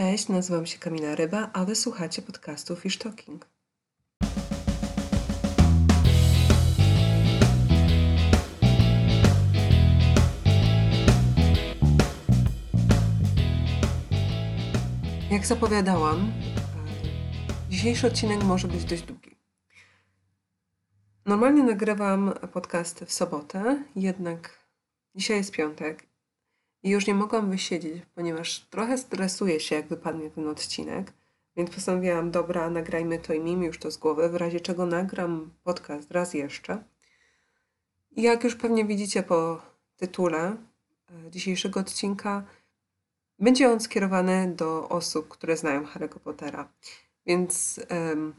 Cześć, nazywam się Kamila Ryba, a wysłuchacie podcastu Fish Talking. Jak zapowiadałam, e, dzisiejszy odcinek może być dość długi. Normalnie nagrywam podcasty w sobotę, jednak dzisiaj jest piątek i już nie mogłam wysiedzieć, ponieważ trochę stresuję się, jak wypadnie ten odcinek. Więc postanowiłam, dobra, nagrajmy to i miejmy już to z głowy, w razie czego nagram podcast raz jeszcze. I jak już pewnie widzicie po tytule e, dzisiejszego odcinka, będzie on skierowany do osób, które znają Harry'ego Pottera. Więc um,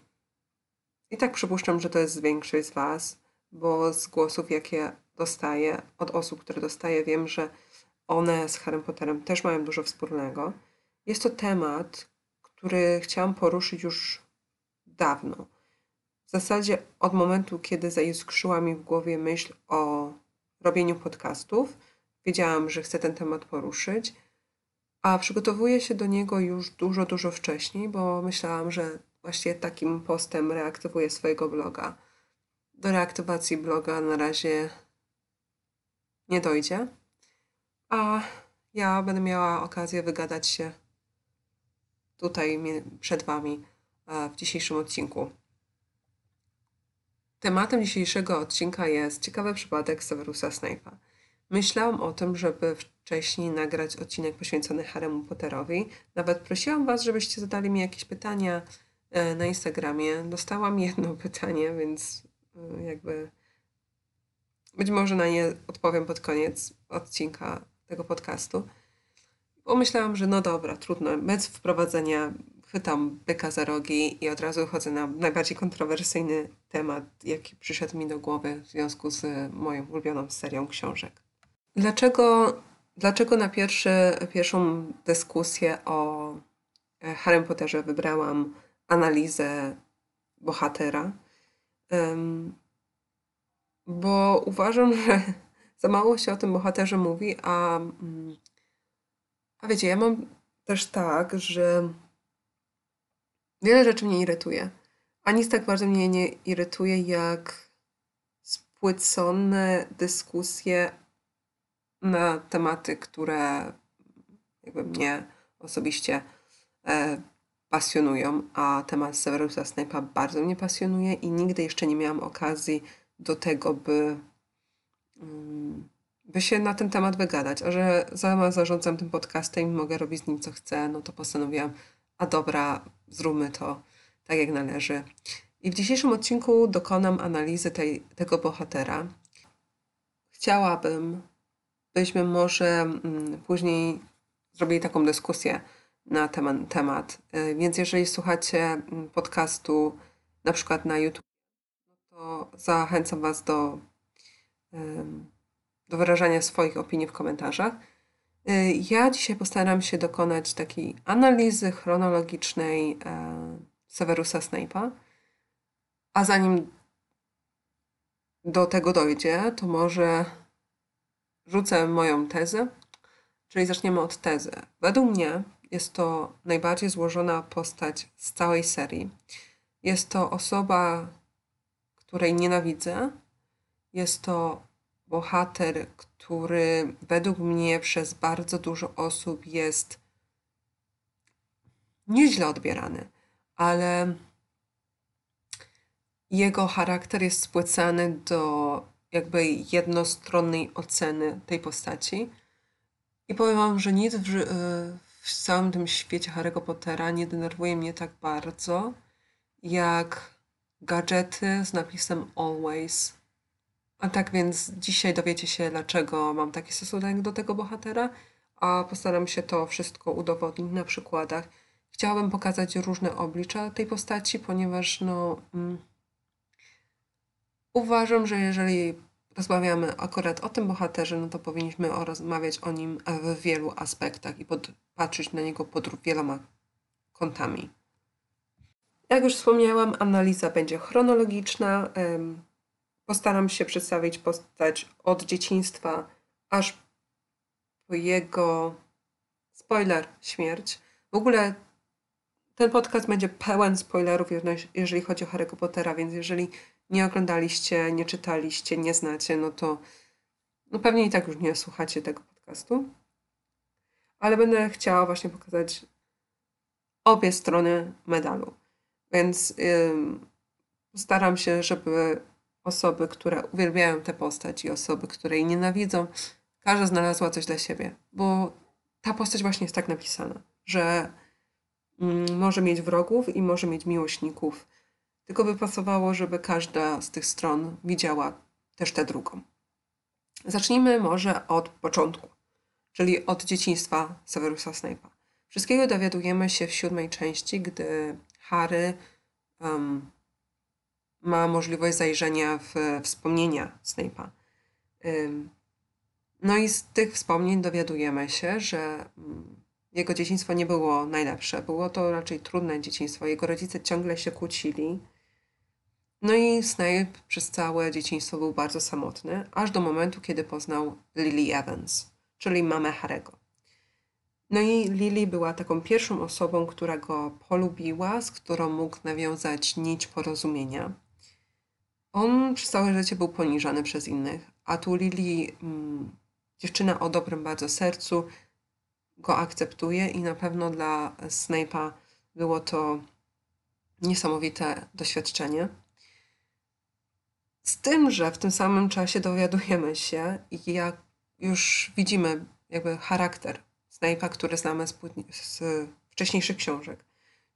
i tak przypuszczam, że to jest większość z Was, bo z głosów, jakie dostaję, od osób, które dostaję, wiem, że one z Harry Potterem też mają dużo wspólnego. Jest to temat, który chciałam poruszyć już dawno. W zasadzie od momentu, kiedy zaiskrzyła mi w głowie myśl o robieniu podcastów, wiedziałam, że chcę ten temat poruszyć, a przygotowuję się do niego już dużo, dużo wcześniej, bo myślałam, że właśnie takim postem reaktywuję swojego bloga. Do reaktywacji bloga na razie nie dojdzie, a ja będę miała okazję wygadać się tutaj przed Wami e, w dzisiejszym odcinku. Tematem dzisiejszego odcinka jest ciekawy przypadek Severusa Snape'a. Myślałam o tym, żeby wcześniej nagrać odcinek poświęcony Harry'emu Potterowi. Nawet prosiłam Was, żebyście zadali mi jakieś pytania e, na Instagramie. Dostałam jedno pytanie, więc e, jakby być może na nie odpowiem pod koniec odcinka tego podcastu. Pomyślałam, że no dobra, trudno, bez wprowadzenia chwytam byka za rogi i od razu chodzę na najbardziej kontrowersyjny temat, jaki przyszedł mi do głowy w związku z moją ulubioną serią książek. Dlaczego, dlaczego na pierwszy, pierwszą dyskusję o e, Harry Potterze wybrałam analizę bohatera? Um, bo uważam, że za mało się o tym bohaterze mówi, a, mm, a wiecie, ja mam też tak, że wiele rzeczy mnie irytuje. A nic tak bardzo mnie nie irytuje, jak spłycone dyskusje na tematy, które jakby mnie osobiście e, pasjonują, a temat Severusa Snape'a bardzo mnie pasjonuje i nigdy jeszcze nie miałam okazji do tego, by by się na ten temat wygadać. A że sama zarządzam tym podcastem i mogę robić z nim co chcę, no to postanowiłam, a dobra, zróbmy to tak jak należy. I w dzisiejszym odcinku dokonam analizy tej, tego bohatera. Chciałabym, byśmy może mm, później zrobili taką dyskusję na ten temat. Y, więc jeżeli słuchacie mm, podcastu na przykład na YouTube, to zachęcam Was do do wyrażania swoich opinii w komentarzach. Y, ja dzisiaj postaram się dokonać takiej analizy chronologicznej e, Severusa Snape'a. A zanim do tego dojdzie, to może rzucę moją tezę, czyli zaczniemy od tezy. Według mnie jest to najbardziej złożona postać z całej serii. Jest to osoba, której nienawidzę, jest to bohater, który według mnie przez bardzo dużo osób jest nieźle odbierany, ale jego charakter jest spłycany do jakby jednostronnej oceny tej postaci. I powiem Wam, że nic w, w całym tym świecie Harry'ego Pottera nie denerwuje mnie tak bardzo, jak gadżety z napisem Always a tak więc dzisiaj dowiecie się, dlaczego mam taki stosunek do tego bohatera, a postaram się to wszystko udowodnić na przykładach. Chciałabym pokazać różne oblicza tej postaci, ponieważ no, mm, uważam, że jeżeli rozmawiamy akurat o tym bohaterze, no to powinniśmy rozmawiać o nim w wielu aspektach i pod, patrzeć na niego pod wieloma kątami. Jak już wspomniałam, analiza będzie chronologiczna. Postaram się przedstawić postać od dzieciństwa aż po jego spoiler śmierć, W ogóle ten podcast będzie pełen spoilerów, jeżeli chodzi o Harry'ego Pottera, więc jeżeli nie oglądaliście, nie czytaliście, nie znacie, no to no pewnie i tak już nie słuchacie tego podcastu. Ale będę chciała właśnie pokazać obie strony medalu. Więc staram się, żeby osoby, które uwielbiają tę postać i osoby, które jej nienawidzą, każda znalazła coś dla siebie. Bo ta postać właśnie jest tak napisana, że mm, może mieć wrogów i może mieć miłośników. Tylko by pasowało, żeby każda z tych stron widziała też tę drugą. Zacznijmy może od początku, czyli od dzieciństwa Severusa Snape'a. Wszystkiego dowiadujemy się w siódmej części, gdy Harry um, ma możliwość zajrzenia w wspomnienia Snape'a. No i z tych wspomnień dowiadujemy się, że um, jego dzieciństwo nie było najlepsze. Było to raczej trudne dzieciństwo. Jego rodzice ciągle się kłócili. No i Snape przez całe dzieciństwo był bardzo samotny, aż do momentu, kiedy poznał Lily Evans, czyli mamę Harego. No i Lily była taką pierwszą osobą, która go polubiła, z którą mógł nawiązać nić porozumienia. On przez całe życie był poniżany przez innych, a tu Lily, mm, dziewczyna o dobrym bardzo sercu, go akceptuje i na pewno dla Snape'a było to niesamowite doświadczenie. Z tym, że w tym samym czasie dowiadujemy się i jak już widzimy jakby charakter Snape'a, który znamy z, z wcześniejszych książek.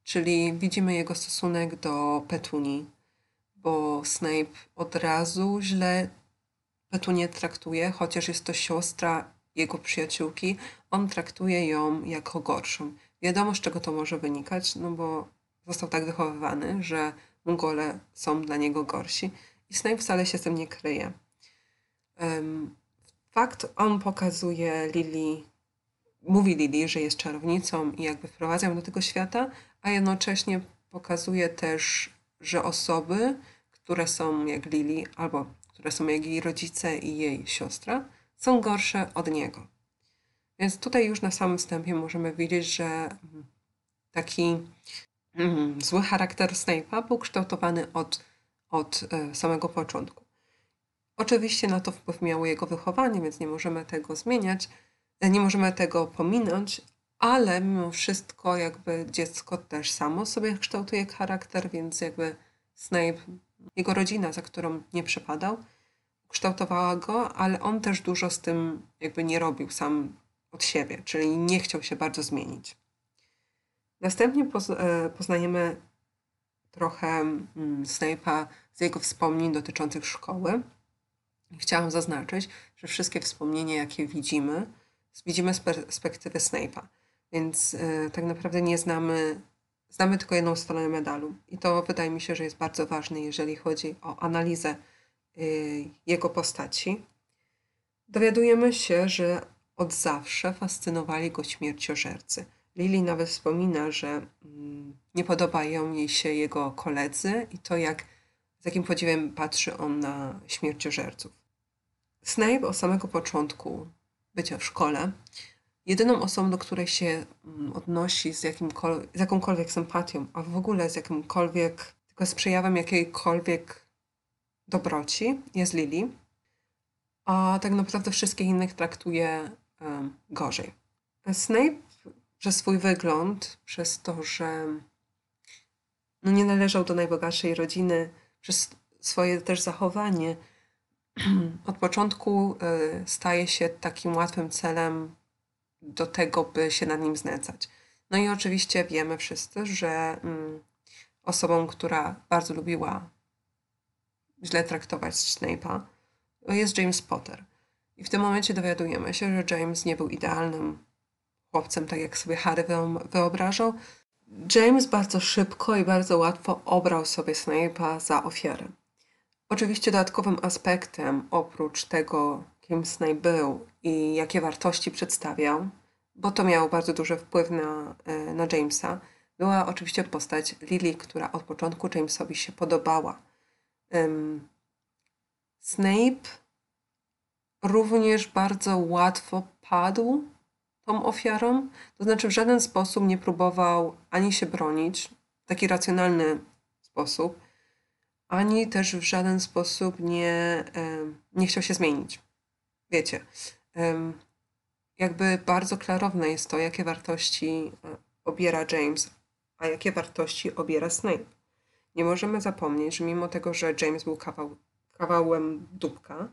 Czyli widzimy jego stosunek do Petuni, bo Snape od razu źle Petunię traktuje, chociaż jest to siostra jego przyjaciółki, on traktuje ją jako gorszą. Wiadomo, z czego to może wynikać, no bo został tak wychowywany, że Mongole są dla niego gorsi i Snape wcale się z tym nie kryje. Um, fakt, on pokazuje Lily mówi Lily, że jest czarownicą i jakby wprowadza ją do tego świata, a jednocześnie pokazuje też, że osoby, które są jak Lily, albo które są jak jej rodzice i jej siostra, są gorsze od niego. Więc tutaj już na samym wstępie możemy widzieć, że mm, taki mm, zły charakter Snape'a był kształtowany od, od e, samego początku. Oczywiście na to wpływ miało jego wychowanie, więc nie możemy tego zmieniać, nie możemy tego pominąć, ale mimo wszystko jakby dziecko też samo sobie kształtuje charakter, więc jakby Snape, jego rodzina, za którą nie przepadał, kształtowała go, ale on też dużo z tym jakby nie robił sam od siebie, czyli nie chciał się bardzo zmienić. Następnie e, poznajemy trochę mm, Snape'a z jego wspomnień dotyczących szkoły. Chciałam zaznaczyć, że wszystkie wspomnienia, jakie widzimy, widzimy z perspektywy Snape'a. Więc y, tak naprawdę nie znamy, znamy tylko jedną stronę medalu. I to wydaje mi się, że jest bardzo ważne, jeżeli chodzi o analizę y, jego postaci. Dowiadujemy się, że od zawsze fascynowali go śmierciożercy. Lily nawet wspomina, że mm, nie podobają jej się jego koledzy i to, jak, z jakim podziwem patrzy on na śmierciożerców. Snape od samego początku bycia w szkole, jedyną osobą, do której się mm, odnosi z, z jakąkolwiek sympatią, a w ogóle z jakimkolwiek, tylko z przejawem jakiejkolwiek dobroci, jest Lily, a tak naprawdę wszystkich innych traktuje um, gorzej. Snape przez swój wygląd, przez to, że no nie należał do najbogatszej rodziny, przez swoje też zachowanie, od początku y, staje się takim łatwym celem do tego, by się nad nim znęcać. No i oczywiście wiemy wszyscy, że mm, osobą, która bardzo lubiła źle traktować Snape'a, jest James Potter. I w tym momencie dowiadujemy się, że James nie był idealnym chłopcem, tak jak sobie Harry wyobrażał. James bardzo szybko i bardzo łatwo obrał sobie Snape'a za ofiarę. Oczywiście dodatkowym aspektem, oprócz tego, kim Snape był i jakie wartości przedstawiał, bo to miało bardzo duży wpływ na, e, na Jamesa, była oczywiście postać Lily, która od początku Jamesowi się podobała. Um, Snape również bardzo łatwo padł tą ofiarą. To znaczy w żaden sposób nie próbował ani się bronić w taki racjonalny sposób, ani też w żaden sposób nie, nie chciał się zmienić. Wiecie, jakby bardzo klarowne jest to, jakie wartości e, obiera James, a jakie wartości obiera Snape. Nie możemy zapomnieć, że mimo tego, że James był kawał, kawałem dupka,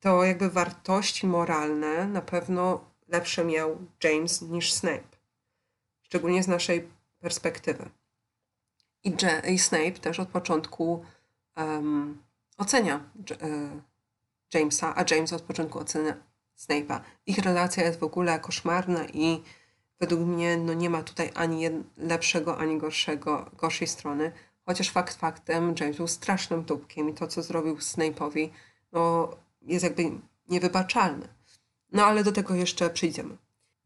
to jakby wartości moralne na pewno lepsze miał James niż Snape. Szczególnie z naszej perspektywy. I, Snape też od początku um, ocenia e, Jamesa, a James od początku ocenia Snape'a. Ich relacja jest w ogóle koszmarna i według mnie no, nie ma tutaj ani lepszego, ani gorszego, gorszej strony. Chociaż fakt faktem, James był strasznym dupkiem i to, co zrobił Snape'owi, no, jest jakby niewybaczalne. No ale do tego jeszcze przyjdziemy.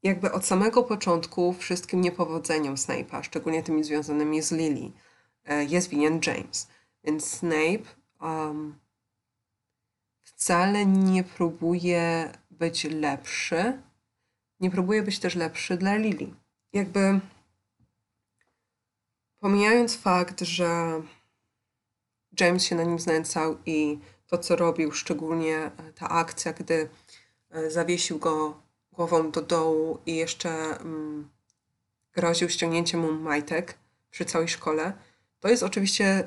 Jakby od samego początku wszystkim niepowodzeniom Snape'a, szczególnie tymi związanymi z Lily, e, jest winien James. Więc Snape um, wcale nie próbuje być lepszy, nie próbuje być też lepszy dla Lily. Jakby pomijając fakt, że James się na nim znęcał i to, co robił, szczególnie ta akcja, gdy e, zawiesił go głową do dołu i jeszcze mm, groził ściągnięciem mu majtek przy całej szkole, to jest oczywiście e,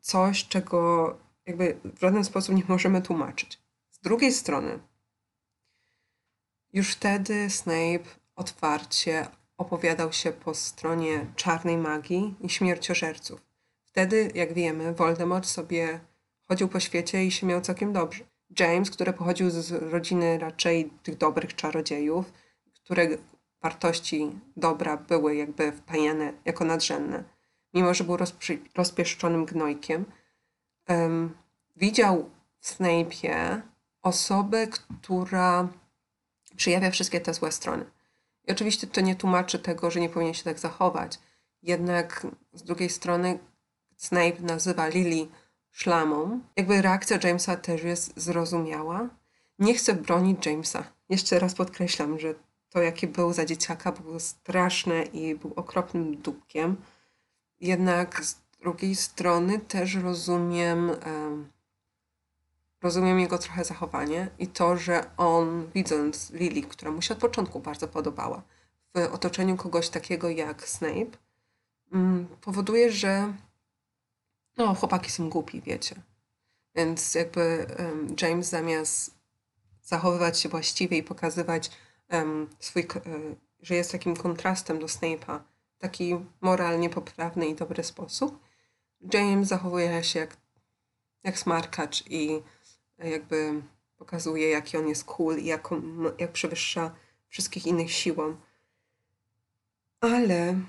coś, czego jakby w żaden sposób nie możemy tłumaczyć. Z drugiej strony, już wtedy Snape otwarcie opowiadał się po stronie czarnej magii i śmierciożerców. Wtedy, jak wiemy, Voldemort sobie chodził po świecie i się miał całkiem dobrze. James, który pochodził z rodziny raczej tych dobrych czarodziejów, które wartości dobra były jakby wpajane jako nadrzędne, mimo że był rozpieszczonym gnojkiem, um, widział w Snape'ie osobę, która przyjawia wszystkie te złe strony. I oczywiście to nie tłumaczy tego, że nie powinien się tak zachować. Jednak z drugiej strony Snape nazywa Lily szlamą. Jakby reakcja Jamesa też jest zrozumiała. Nie chcę bronić Jamesa. Jeszcze raz podkreślam, że to, jakie był za dzieciaka, było straszne i był okropnym dupkiem. Jednak z drugiej strony też rozumiem, um, rozumiem jego trochę zachowanie i to, że on, widząc Lily, która mu się od początku bardzo podobała, w otoczeniu kogoś takiego jak Snape, um, powoduje, że no, chłopaki są głupi, wiecie. Więc jakby um, James zamiast zachowywać się właściwie i pokazywać um, swój, um, że jest takim kontrastem do Snape'a, taki moralnie poprawny i dobry sposób, James zachowuje się jak, jak smarkacz i jakby pokazuje, jaki on jest cool i jak, jak przewyższa wszystkich innych siłą. Ale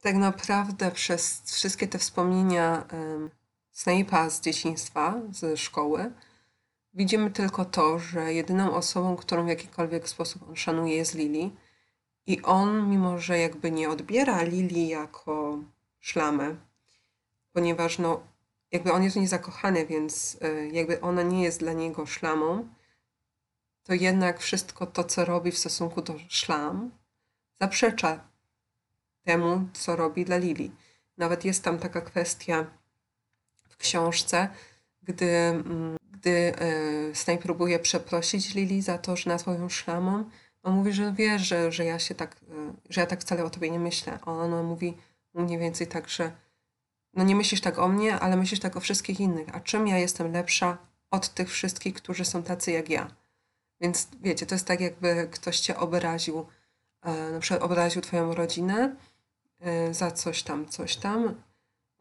tak naprawdę przez wszystkie te wspomnienia um, Snape'a z dzieciństwa, ze szkoły, widzimy tylko to, że jedyną osobą, którą w jakikolwiek sposób on szanuje jest Lily. I on, mimo że jakby nie odbiera Lily jako szlamę, ponieważ no, jakby on jest w niej zakochany, więc y, jakby ona nie jest dla niego szlamą, to jednak wszystko to, co robi w stosunku do szlam, zaprzecza temu, co robi dla Lili. Nawet jest tam taka kwestia w książce, gdy, mm, gdy e, Snape próbuje przeprosić Lili za to, że nazwał ją szlamą. On mówi, że wie, że, że ja się tak, e, że ja tak wcale o tobie nie myślę. A ona mówi mniej więcej tak, że no nie myślisz tak o mnie, ale myślisz tak o wszystkich innych. A czym ja jestem lepsza od tych wszystkich, którzy są tacy jak ja? Więc wiecie, to jest tak, jakby ktoś cię obraził, e, na przykład obraził twoją rodzinę, E, za coś tam, coś tam.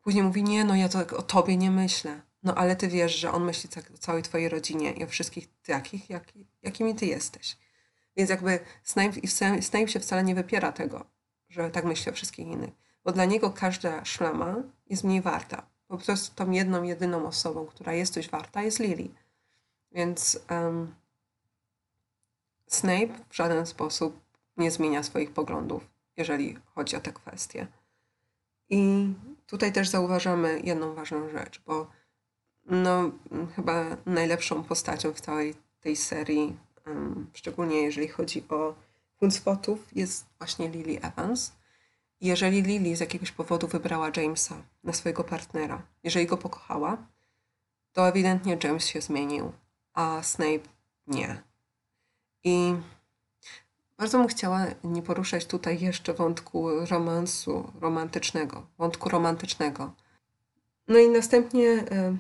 Później mówi, nie, no ja to o tobie nie myślę. No ale ty wiesz, że on myśli o całej twojej rodzinie i o wszystkich takich, jak, jakimi ty jesteś. Więc jakby Snape, Snape się wcale nie wypiera tego, że tak myśli o wszystkich innych. Bo dla niego każda szlama jest mniej warta. Po prostu tą jedną, jedyną osobą, która jest coś warta, jest Lily. Więc um, Snape w żaden sposób nie zmienia swoich poglądów jeżeli chodzi o te kwestie. I tutaj też zauważamy jedną ważną rzecz, bo no, chyba najlepszą postacią w całej tej serii szczególnie jeżeli chodzi o Huncfotów, jest właśnie Lily Evans. Jeżeli Lily z jakiegoś powodu wybrała Jamesa na swojego partnera, jeżeli go pokochała, to ewidentnie James się zmienił, a Snape nie. I bardzo bym chciała nie poruszać tutaj jeszcze wątku romansu romantycznego, wątku romantycznego. No i następnie y,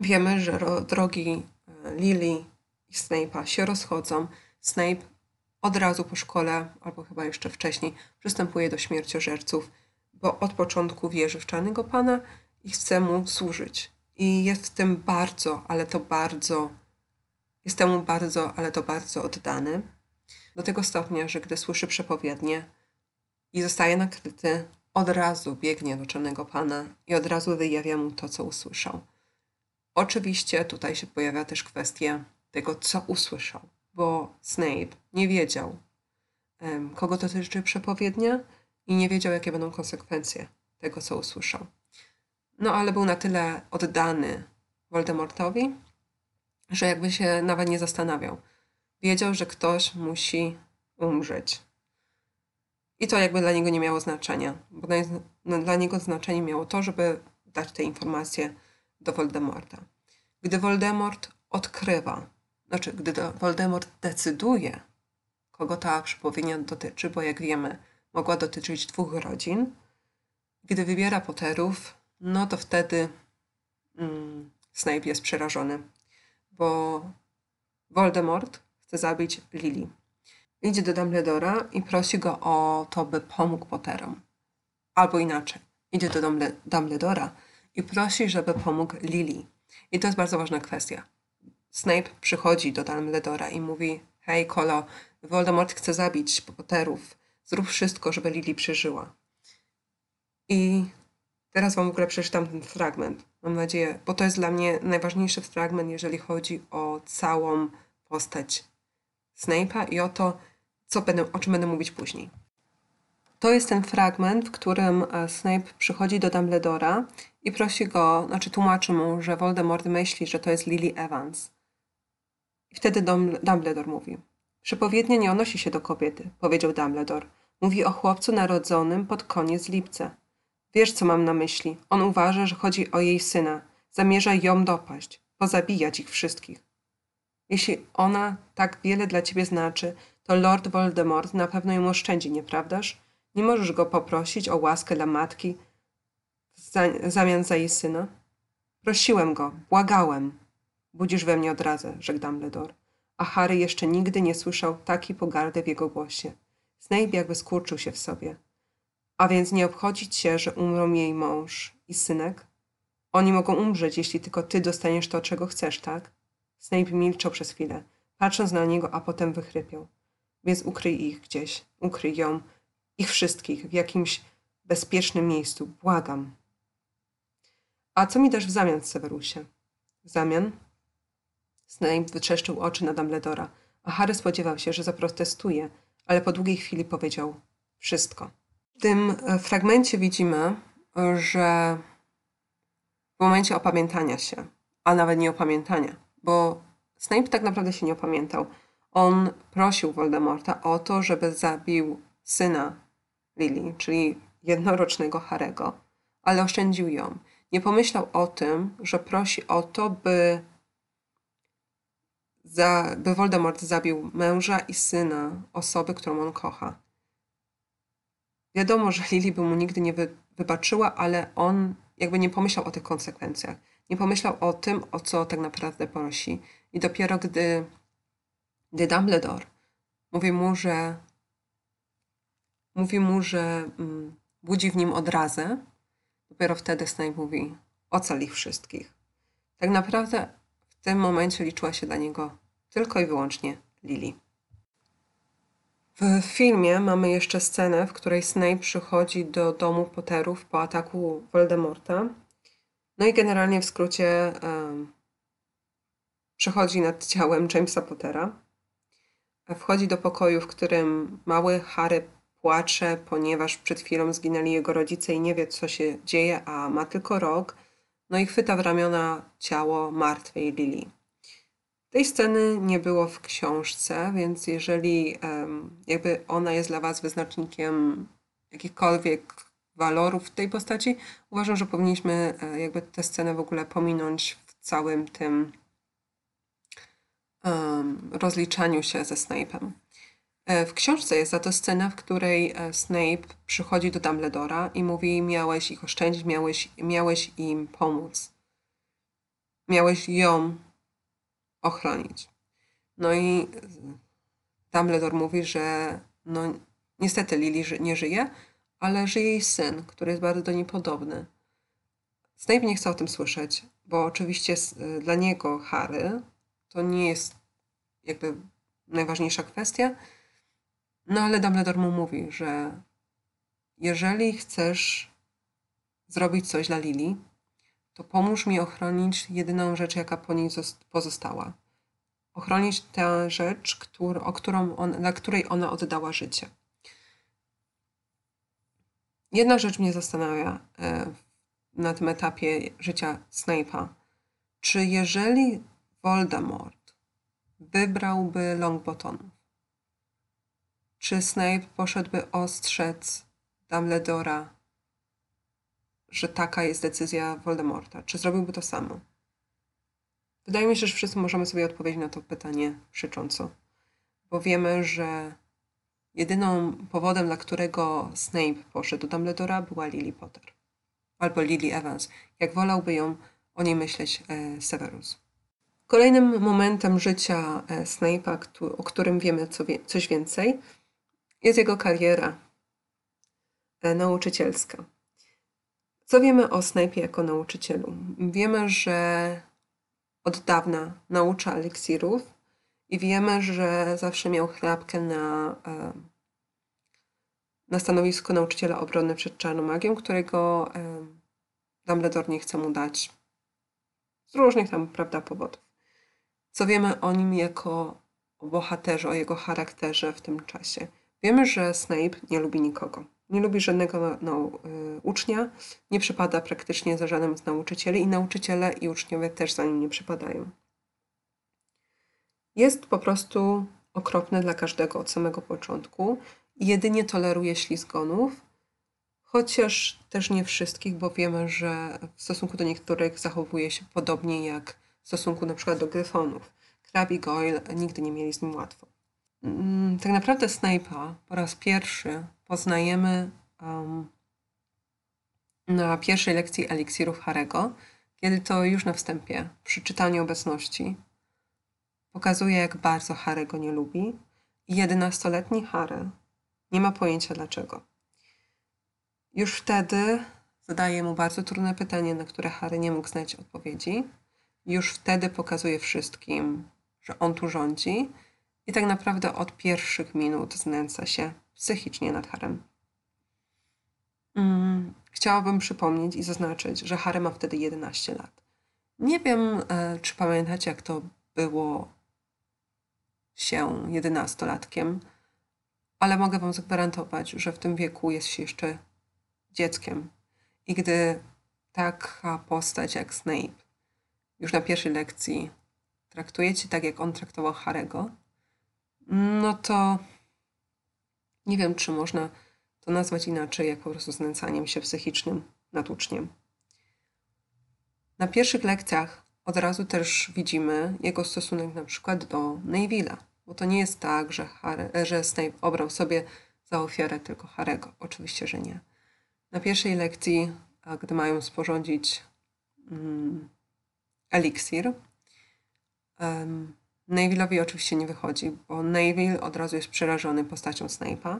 wiemy, że ro, drogi y, Lily i Snape'a się rozchodzą. Snape od razu po szkole, albo chyba jeszcze wcześniej, przystępuje do śmierciożerców, bo od początku wierzy w Czarnego Pana i chce mu służyć. I jest w tym bardzo, ale to bardzo, jest temu bardzo, ale to bardzo oddany. Do tego stopnia, że gdy słyszy przepowiednie i zostaje nakryty, od razu biegnie do Czarnego Pana i od razu wyjawia mu to, co usłyszał. Oczywiście tutaj się pojawia też kwestia tego, co usłyszał, bo Snape nie wiedział, kogo dotyczy przepowiednia i nie wiedział, jakie będą konsekwencje tego, co usłyszał. No ale był na tyle oddany Voldemortowi, że jakby się nawet nie zastanawiał. Wiedział, że ktoś musi umrzeć. I to jakby dla niego nie miało znaczenia, bo no, dla niego znaczenie miało to, żeby dać te informacje do Voldemorta. Gdy Voldemort odkrywa, znaczy gdy Voldemort decyduje, kogo ta przepowiednia dotyczy, bo jak wiemy, mogła dotyczyć dwóch rodzin, gdy wybiera Potterów, no to wtedy mm, Snape jest przerażony, bo Voldemort chce zabić Lily. Idzie do Dumbledora i prosi go o to, by pomógł Potterom. Albo inaczej, idzie do Dumbledora i prosi, żeby pomógł Lily. I to jest bardzo ważna kwestia. Snape przychodzi do Dumbledora i mówi: Hej, Kolo, Voldemort chce zabić Potterów. Zrób wszystko, żeby Lily przeżyła. I teraz wam w ogóle przeczytam ten fragment. Mam nadzieję, bo to jest dla mnie najważniejszy fragment, jeżeli chodzi o całą postać Snape'a i o to, co będę, o czym będę mówić później. To jest ten fragment, w którym e, Snape przychodzi do Dumbledora i prosi go, znaczy tłumaczy mu, że Voldemort myśli, że to jest Lily Evans. Wtedy Dumbledore mówi: Przepowiednia nie odnosi się do kobiety, powiedział Dumbledore. Mówi o chłopcu narodzonym pod koniec lipca. Wiesz, co mam na myśli. On uważa, że chodzi o jej syna. Zamierza ją dopaść, pozabijać ich wszystkich. Jeśli ona tak wiele dla ciebie znaczy, to Lord Voldemort na pewno ją oszczędzi, nieprawdaż? Nie możesz go poprosić o łaskę dla matki w zamian za jej syna? Prosiłem go, błagałem. Budzisz we mnie odrazę, rzekł Dumbledore. A Harry jeszcze nigdy nie słyszał takiej pogardy w jego głosie. Snape jakby skurczył się w sobie. A więc nie obchodzić się, że umrą jej mąż i synek? Oni mogą umrzeć, jeśli tylko ty dostaniesz to, czego chcesz, tak? Snape milczał przez chwilę, patrząc na niego, a potem wychrypiał. Więc ukryj ich gdzieś, ukryj ją, ich wszystkich, w jakimś bezpiecznym miejscu, błagam. A co mi dasz w zamian, Severusie? W zamian? Snape wytrzeszczył oczy na Dumbledora, a Harry spodziewał się, że zaprotestuje, ale po długiej chwili powiedział wszystko. W tym e, fragmencie widzimy, że w momencie opamiętania się, a nawet nie opamiętania, bo Snape tak naprawdę się nie opamiętał. On prosił Voldemorta o to, żeby zabił syna Lily, czyli jednorocznego Harego, ale oszczędził ją. Nie pomyślał o tym, że prosi o to, by, za, by Voldemort zabił męża i syna osoby, którą on kocha. Wiadomo, że Lily by mu nigdy nie wy, wybaczyła, ale on jakby nie pomyślał o tych konsekwencjach. Nie pomyślał o tym, o co tak naprawdę prosi. I dopiero gdy, gdy Dumbledore mówi mu, że mówi mu, że mm, budzi w nim odrazę, dopiero wtedy Snape mówi ocal ich wszystkich. Tak naprawdę w tym momencie liczyła się dla niego tylko i wyłącznie Lily. W filmie mamy jeszcze scenę, w której Snape przychodzi do domu Potterów po ataku Voldemorta. No i generalnie w skrócie um, przechodzi nad ciałem Jamesa Pottera. Wchodzi do pokoju, w którym mały Harry płacze, ponieważ przed chwilą zginęli jego rodzice i nie wie, co się dzieje, a ma tylko rok. No i chwyta w ramiona ciało martwej Lily. Tej sceny nie było w książce, więc jeżeli jakby ona jest dla Was wyznacznikiem jakichkolwiek walorów tej postaci, uważam, że powinniśmy e, jakby tę scenę w ogóle pominąć w całym tym rozliczaniu się ze Snape'em. E, w książce jest za to scena, w której e, Snape przychodzi do Dumbledora i mówi: Miałeś ich oszczędzić, miałeś, miałeś im pomóc. Miałeś ją ochronić. No i Dumbledore mówi, że no, niestety Lily nie żyje, ale żyje jej syn, który jest bardzo do niej podobny. Snape nie chce o tym słyszeć, bo oczywiście dla niego Harry to nie jest jakby najważniejsza kwestia, no ale Dumbledore mu mówi, że jeżeli chcesz zrobić coś dla Lily, to pomóż mi ochronić jedyną rzecz, jaka po niej pozostała. Ochronić tę rzecz, który, o którą on, której ona oddała życie. Jedna rzecz mnie zastanawia e, na tym etapie życia Snape'a. Czy jeżeli Voldemort wybrałby Longbottomów, czy Snape poszedłby ostrzec Dumbledora, że taka jest decyzja Voldemorta? Czy zrobiłby to samo? Wydaje mi się, że wszyscy możemy sobie odpowiedzieć na to pytanie krzycząco, bo wiemy, że jedyną powodem, dla którego Snape poszedł do Dumbledora była Lily Potter. Albo Lily Evans, jak wolałby ją o niej myśleć e, Severus. Kolejnym momentem życia e, Snape'a, o którym wiemy co wie, coś więcej, jest jego kariera e, nauczycielska. Co wiemy o Snape'ie jako nauczycielu? Wiemy, że od dawna naucza eliksirów i wiemy, że zawsze miał chrapkę na, e, na stanowisku nauczyciela obrony przed czarną magią, którego e, Dumbledore nie chce mu dać z różnych tam, prawda, powodów. Co wiemy o nim jako o bohaterze, o jego charakterze w tym czasie? Wiemy, że Snape nie lubi nikogo. Nie lubi żadnego no, ucznia, nie przypada praktycznie za żadnym z nauczycieli i nauczyciele i uczniowie też za nim nie przypadają. Jest po prostu okropny dla każdego od samego początku i jedynie toleruje ślizgonów, chociaż też nie wszystkich, bo wiemy, że w stosunku do niektórych zachowuje się podobnie jak w stosunku na przykład do gryfonów. Crabbe i Goyle nigdy nie mieli z nim łatwo. Mm, tak naprawdę Snape'a po raz pierwszy poznajemy um, na pierwszej lekcji eliksirów Harego, kiedy to już na wstępie, przy czytaniu obecności, pokazuje, jak bardzo Harry go nie lubi i jedenastoletni Harry nie ma pojęcia dlaczego. Już wtedy zadaje mu bardzo trudne pytanie, na które Harry nie mógł znać odpowiedzi. Już wtedy pokazuje wszystkim, że on tu rządzi i tak naprawdę od pierwszych minut znęca się psychicznie nad Harem. Mm, chciałabym przypomnieć i zaznaczyć, że Harry ma wtedy 11 lat. Nie wiem, e, czy pamiętacie, jak to było się jedenastolatkiem, ale mogę Wam zagwarantować, że w tym wieku jest się jeszcze dzieckiem. I gdy taka postać jak Snape już na pierwszej lekcji traktuje Cię tak, jak on traktował Harego, no to nie wiem, czy można to nazwać inaczej, jak po prostu znęcaniem się psychicznym nad uczniem. Na pierwszych lekcjach od razu też widzimy jego stosunek na przykład do Neville'a, bo to nie jest tak, że, Harry, że Snape obrał sobie za ofiarę tylko Harego. Oczywiście, że nie. Na pierwszej lekcji, gdy mają sporządzić um, eliksir, um, Neville'owi oczywiście nie wychodzi, bo Neville od razu jest przerażony postacią Snape'a.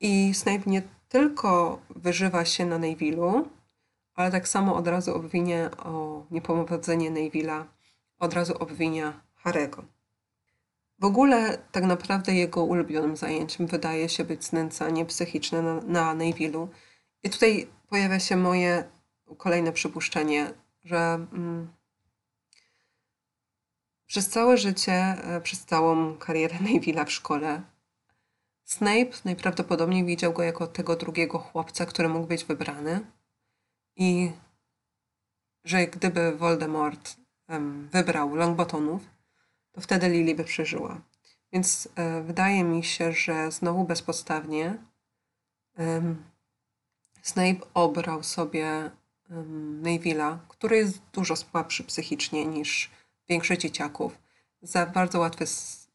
I Snape nie tylko wyżywa się na Neville'u, ale tak samo od razu obwinia o niepowodzenie Neville'a, od razu obwinia Harego. W ogóle tak naprawdę jego ulubionym zajęciem wydaje się być znęcanie psychiczne na, na Neville'u. I tutaj pojawia się moje kolejne przypuszczenie, że mm, przez całe życie, e, przez całą karierę Neville'a w szkole, Snape najprawdopodobniej widział go jako tego drugiego chłopca, który mógł być wybrany. I że gdyby Voldemort um, wybrał Longbottomów, to wtedy Lily by przeżyła. Więc e, wydaje mi się, że znowu bezpodstawnie um, Snape obrał sobie um, Neville'a, który jest dużo słabszy psychicznie niż większość dzieciaków, za bardzo łatwy,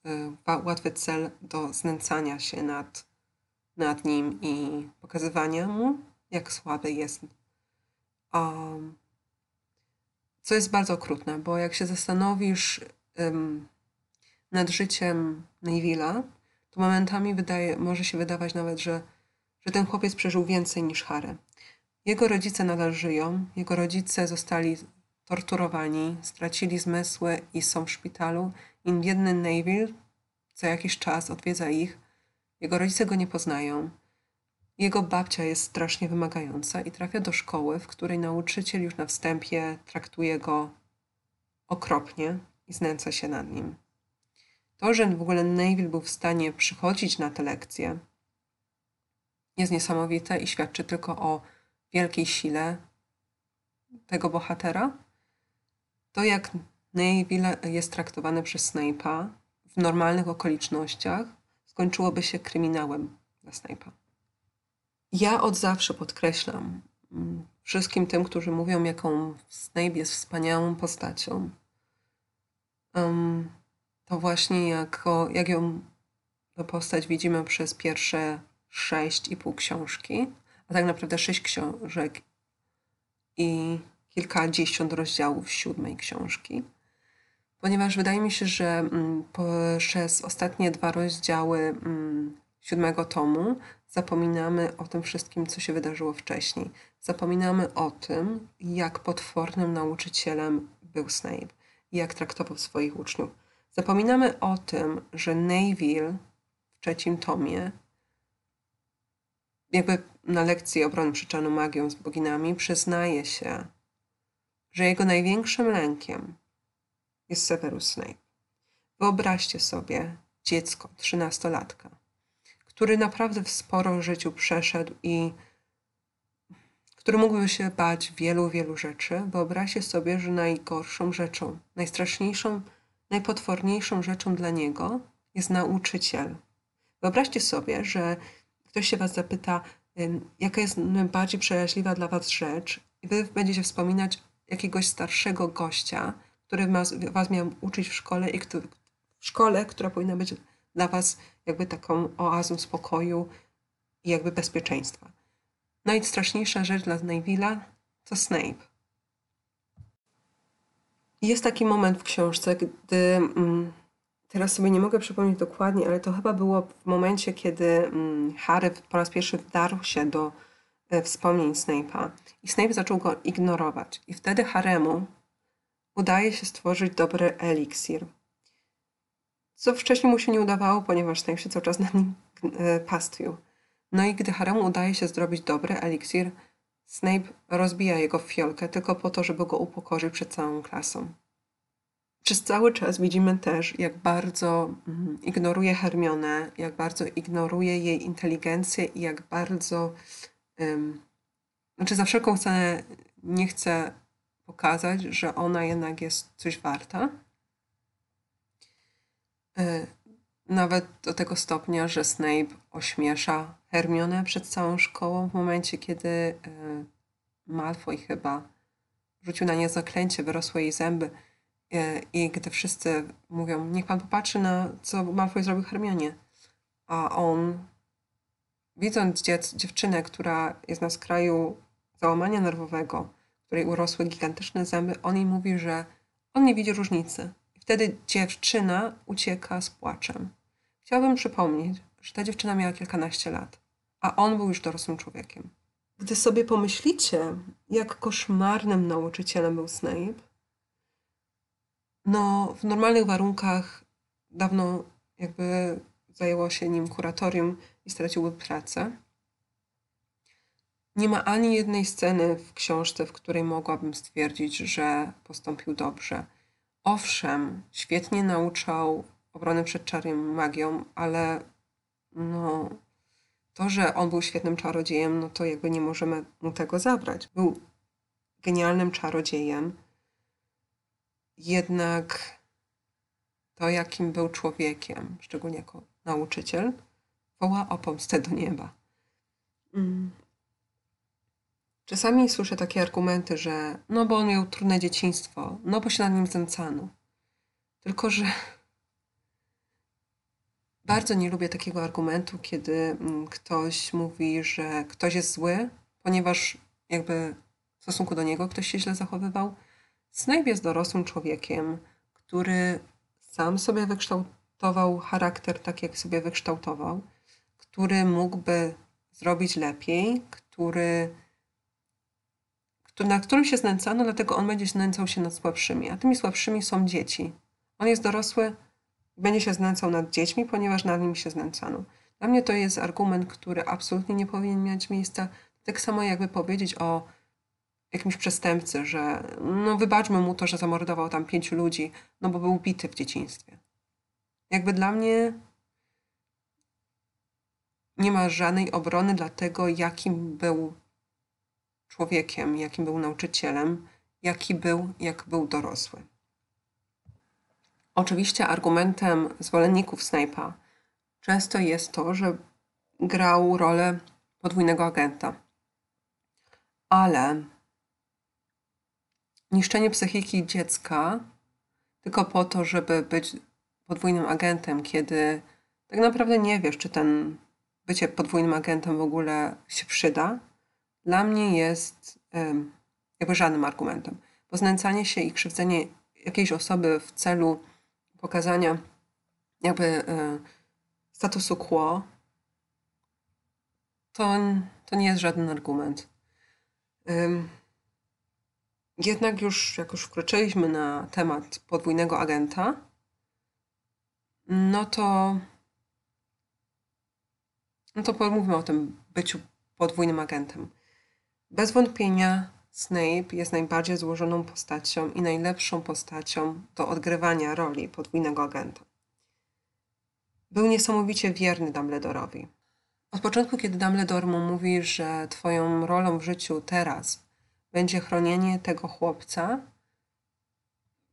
e, łatwy cel do znęcania się nad, nad nim i pokazywania mu, jak słaby jest. Um, co jest bardzo okrutne, bo jak się zastanowisz um, nad życiem Neville'a, to momentami wydaje, może się wydawać nawet, że, że ten chłopiec przeżył więcej niż Harry. Jego rodzice nadal żyją, jego rodzice zostali torturowani, stracili zmysły i są w szpitalu. Biedny Neville co jakiś czas odwiedza ich. Jego rodzice go nie poznają. Jego babcia jest strasznie wymagająca i trafia do szkoły, w której nauczyciel już na wstępie traktuje go okropnie i znęca się nad nim. To, że w ogóle Neville był w stanie przychodzić na te lekcje, jest niesamowite i świadczy tylko o wielkiej sile tego bohatera. To, jak Neville jest traktowany przez Snape'a w normalnych okolicznościach, skończyłoby się kryminałem dla Snape'a. Ja od zawsze podkreślam mm, wszystkim tym, którzy mówią, jaką Snape jest wspaniałą postacią, to właśnie jako, jak ją tę postać widzimy przez pierwsze sześć i pół książki, a tak naprawdę sześć książek i kilkadziesiąt rozdziałów siódmej książki. Ponieważ wydaje mi się, że mm, przez ostatnie dwa rozdziały mm, siódmego tomu zapominamy o tym wszystkim, co się wydarzyło wcześniej. Zapominamy o tym, jak potwornym nauczycielem był Snape i jak traktował swoich uczniów. Zapominamy o tym, że Neville w trzecim tomie, jakby na lekcji obrony przyczanu magią z boginami, przyznaje się, że jego największym lękiem jest Severus Snape. Wyobraźcie sobie dziecko, trzynastolatka, który naprawdę sporo w życiu przeszedł i który mógłby się bać wielu, wielu rzeczy. Wyobraźcie sobie, że najgorszą rzeczą, najstraszniejszą, najpotworniejszą rzeczą dla niego jest nauczyciel. Wyobraźcie sobie, że ktoś się was zapyta, jaka jest najbardziej przeraźliwa dla was rzecz i wy będziecie wspominać jakiegoś starszego gościa, który was, miał uczyć w szkole i kto, w szkole, która powinna być dla was jakby taką oazą spokoju i jakby bezpieczeństwa. Najstraszniejsza rzecz dla Neville'a to Snape. Jest taki moment w książce, gdy mm, teraz sobie nie mogę przypomnieć dokładnie, ale to chyba było w momencie, kiedy mm, Harry po raz pierwszy wdarł się do wspomnień Snape'a i Snape zaczął go ignorować. I wtedy Haremu udaje się stworzyć dobry eliksir. Co wcześniej mu się nie udawało, ponieważ Snape się cały czas na nim e, pastwił. No i gdy Haremu udaje się zrobić dobry eliksir, Snape rozbija jego fiolkę tylko po to, żeby go upokorzyć przed całą klasą. Przez cały czas widzimy też, jak bardzo mm, ignoruje Hermionę, jak bardzo ignoruje jej inteligencję i jak bardzo, znaczy za wszelką cenę nie chce pokazać, że ona jednak jest coś warta. E, nawet do tego stopnia, że Snape ośmiesza Hermionę przed całą szkołą w momencie, kiedy e, Malfoy chyba rzucił na nie zaklęcie, wyrosły jej zęby e, i gdy wszyscy mówią, niech pan popatrzy na co Malfoy zrobił Hermionie, a on widząc dziec, dziewczynę, która jest na skraju załamania nerwowego, której urosły gigantyczne zęby, on jej mówi, że on nie widzi różnicy. I wtedy dziewczyna ucieka z płaczem. Chciałabym przypomnieć, że ta dziewczyna miała kilkanaście lat, a on był już dorosłym człowiekiem. Gdy sobie pomyślicie, jak koszmarnym nauczycielem był Snape, no w normalnych warunkach dawno jakby zajęło się nim kuratorium i straciłby pracę. Nie ma ani jednej sceny w książce, w której mogłabym stwierdzić, że postąpił dobrze. Owszem, świetnie nauczał obrony przed czarem magią, ale no, to, że on był świetnym czarodziejem, no to jakby nie możemy mu tego zabrać. Był genialnym czarodziejem, jednak to, jakim był człowiekiem, szczególnie jako nauczyciel, woła o pomstę do nieba. Mm. Czasami słyszę takie argumenty, że no bo on miał trudne dzieciństwo, no bo się nad nim znęcano. Tylko, że bardzo nie lubię takiego argumentu, kiedy mm, ktoś mówi, że ktoś jest zły, ponieważ jakby w stosunku do niego ktoś się źle zachowywał. Snape jest dorosłym człowiekiem, który sam sobie wykształtował charakter tak, jak sobie wykształtował, który mógłby zrobić lepiej, który, na którym się znęcano, dlatego on będzie znęcał się nad słabszymi, a tymi słabszymi są dzieci. On jest dorosły będzie się znęcał nad dziećmi, ponieważ nad nim się znęcano. Dla mnie to jest argument, który absolutnie nie powinien mieć miejsca. Tak samo jakby powiedzieć o jakimś przestępcy, że no wybaczmy mu to, że zamordował tam pięciu ludzi, no bo był bity w dzieciństwie. Jakby dla mnie nie ma żadnej obrony dla tego, jakim był człowiekiem, jakim był nauczycielem, jaki był, jak był dorosły. Oczywiście argumentem zwolenników Snape'a często jest to, że grał rolę podwójnego agenta. Ale niszczenie psychiki dziecka tylko po to, żeby być podwójnym agentem, kiedy tak naprawdę nie wiesz, czy ten bycie podwójnym agentem w ogóle się przyda, dla mnie jest jakby żadnym argumentem. Bo znęcanie się i krzywdzenie jakiejś osoby w celu pokazania jakby e, statusu quo, to, to nie jest żaden argument. Jednak już, jak już wkroczyliśmy na temat podwójnego agenta, no to no to pomówmy o tym byciu podwójnym agentem. Bez wątpienia Snape jest najbardziej złożoną postacią i najlepszą postacią do odgrywania roli podwójnego agenta. Był niesamowicie wierny Dumbledorowi. Od początku, kiedy Dumbledore mu mówi, że twoją rolą w życiu teraz będzie chronienie tego chłopca,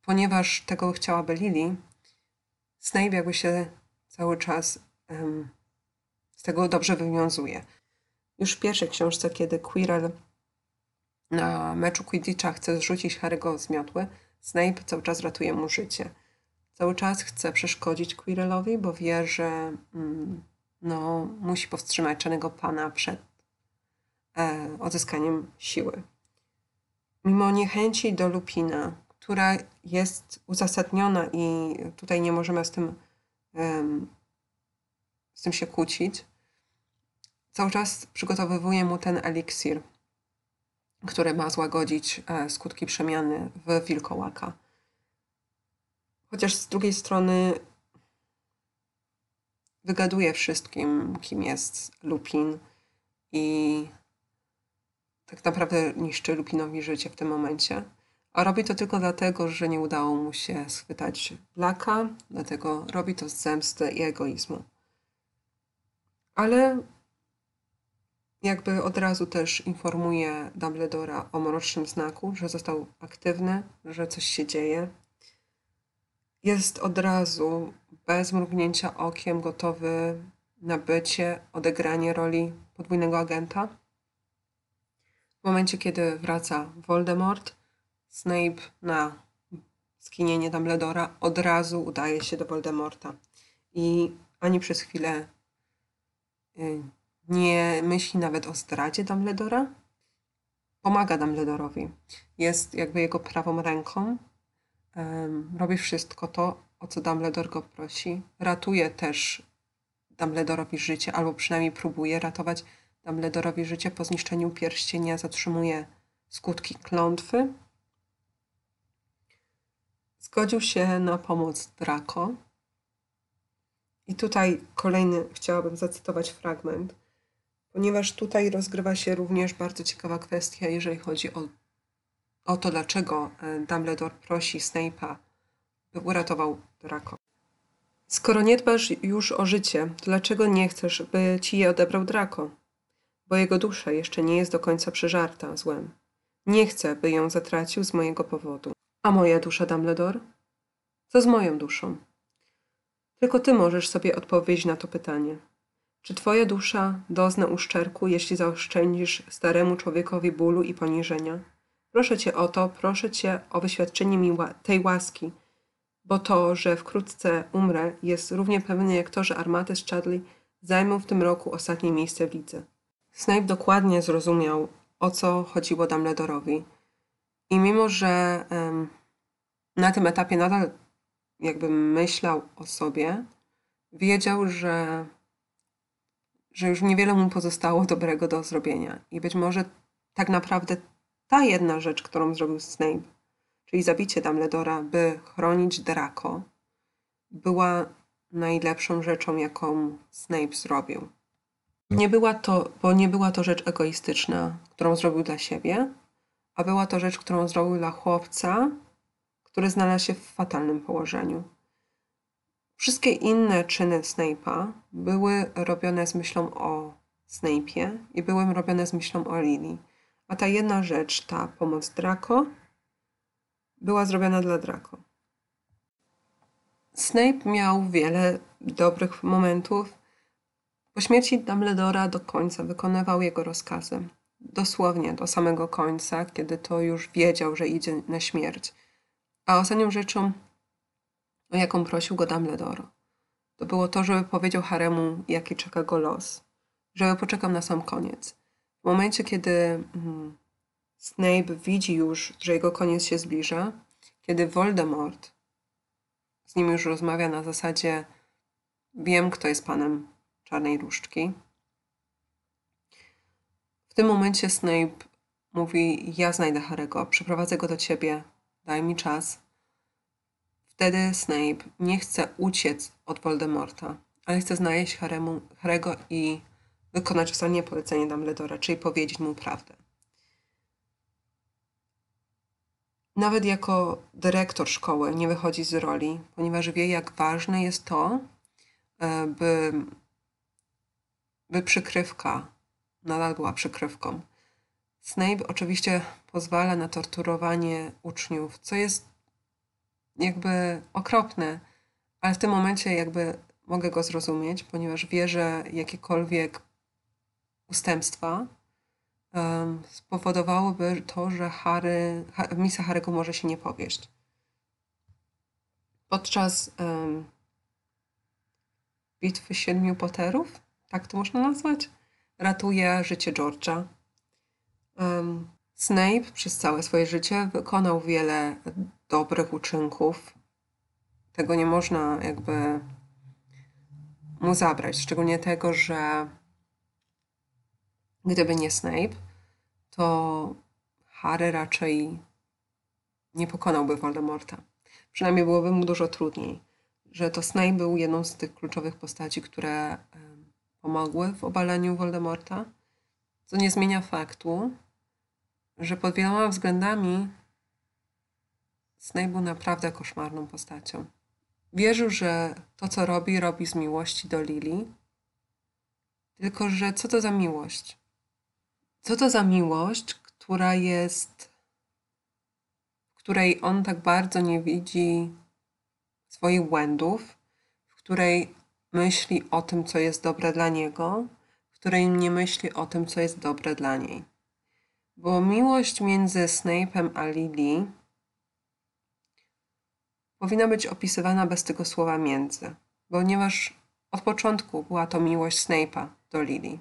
ponieważ tego chciałaby Lily, Snape jakby się cały czas um, z tego dobrze wywiązuje. Już w pierwszej książce, kiedy Quirrell na meczu Quidditcha chce zrzucić Harry'ego z miotły, Snape cały czas ratuje mu życie. Cały czas chce przeszkodzić Quirrellowi, bo wie, że mm, no, musi powstrzymać czarnego pana przed e, odzyskaniem siły. Mimo niechęci do Lupina, która jest uzasadniona i tutaj nie możemy z tym, z tym się kłócić, cały czas przygotowywuje mu ten eliksir, który ma złagodzić e, skutki przemiany w wilkołaka. Chociaż z drugiej strony wygaduje wszystkim, kim jest Lupin i tak naprawdę niszczy Lupinowi życie w tym momencie. A robi to tylko dlatego, że nie udało mu się schwytać Blaka, dlatego robi to z zemsty i egoizmu. Ale jakby od razu też informuje Dumbledora o mrocznym znaku, że został aktywny, że coś się dzieje. Jest od razu, bez mrugnięcia okiem, gotowy na bycie, odegranie roli podwójnego agenta. W momencie, kiedy wraca Voldemort, Snape na skinienie Dumbledora od razu udaje się do Voldemorta. I ani przez chwilę y, nie myśli nawet o zdradzie Dumbledora. Pomaga Dumbledorowi. Jest jakby jego prawą ręką. Robi wszystko to, o co Dumbledore go prosi. Ratuje też Dumbledorowi życie, albo przynajmniej próbuje ratować Dumbledorowi życie po zniszczeniu pierścienia. Zatrzymuje skutki klątwy. Zgodził się na pomoc Draco. I tutaj kolejny chciałabym zacytować fragment ponieważ tutaj rozgrywa się również bardzo ciekawa kwestia, jeżeli chodzi o, o to, dlaczego e, Dumbledore prosi Snape'a, by uratował Draco. Skoro nie dbasz już o życie, to dlaczego nie chcesz, by ci je odebrał Draco? Bo jego dusza jeszcze nie jest do końca przeżarta złem. Nie chcę, by ją zatracił z mojego powodu. A moja dusza, Dumbledore? Co z moją duszą? Tylko ty możesz sobie odpowiedzieć na to pytanie. Czy twoja dusza dozna uszczerbku, jeśli zaoszczędzisz staremu człowiekowi bólu i poniżenia? Proszę cię o to, proszę cię o wyświadczenie mi tej łaski, bo to, że wkrótce umrę, jest równie pewne jak to, że armaty z Chadley zajmą w tym roku ostatnie miejsce w lidze. Snape dokładnie zrozumiał, o co chodziło Dumbledorowi. I mimo, że na tym etapie nadal jakby myślał o sobie, wiedział, że, że już niewiele mu pozostało dobrego do zrobienia. I być może tak naprawdę ta jedna rzecz, którą zrobił Snape, czyli zabicie Dumbledora, by chronić Draco, była najlepszą rzeczą, jaką Snape zrobił. Nie była to, bo nie była to rzecz egoistyczna, którą zrobił dla siebie, a była to rzecz, którą zrobił dla chłopca, który znalazł się w fatalnym położeniu. Wszystkie inne czyny Snape'a były robione z myślą o Snape'ie i były robione z myślą o Lily. A ta jedna rzecz, ta pomoc Draco, była zrobiona dla Draco. Snape miał wiele dobrych momentów. Po śmierci Dumbledora do końca wykonywał jego rozkazy. Dosłownie do samego końca, kiedy to już wiedział, że idzie na śmierć. A ostatnią rzeczą, o jaką prosił go Dumbledore, to było to, żeby powiedział Haremu, jaki czeka go los. Żeby poczekał na sam koniec. W momencie, kiedy mm, Snape widzi już, że jego koniec się zbliża, kiedy Voldemort z nim już rozmawia na zasadzie wiem, kto jest panem Czarnej Różdżki. W tym momencie Snape mówi ja znajdę Harego, przyprowadzę go do ciebie, daj mi czas. Wtedy Snape nie chce uciec od Voldemorta, ale chce znaleźć Haremu, Harego i wykonać ostatnie polecenie Dumbledora, czyli powiedzieć mu prawdę. Nawet jako dyrektor szkoły nie wychodzi z roli, ponieważ wie, jak ważne jest to, e, by, by przykrywka nadal była przykrywką. Snape oczywiście pozwala na torturowanie uczniów, co jest jakby okropne, ale w tym momencie jakby mogę go zrozumieć, ponieważ wie, że jakiekolwiek ustępstwa um, spowodowałyby to, że Harry, misja Harry'ego może się nie powieść. Podczas um, bitwy siedmiu Potterów, tak to można nazwać, ratuje życie George'a. Um, Snape przez całe swoje życie wykonał wiele dobrych uczynków. Tego nie można jakby mu zabrać. Szczególnie tego, że Gdyby nie Snape, to Harry raczej nie pokonałby Voldemorta. Przynajmniej byłoby mu dużo trudniej. Że to Snape był jedną z tych kluczowych postaci, które pomogły w obaleniu Voldemorta, co nie zmienia faktu, że pod wieloma względami Snape był naprawdę koszmarną postacią. Wierzył, że to, co robi, robi z miłości do Lily, tylko że co to za miłość? Co to za miłość, która jest, w której on tak bardzo nie widzi swoich błędów, w której myśli o tym, co jest dobre dla niego, w której nie myśli o tym, co jest dobre dla niej. Bo miłość między Snape'em a Lily powinna być opisywana bez tego słowa między, ponieważ od początku była to miłość Snape'a do Lily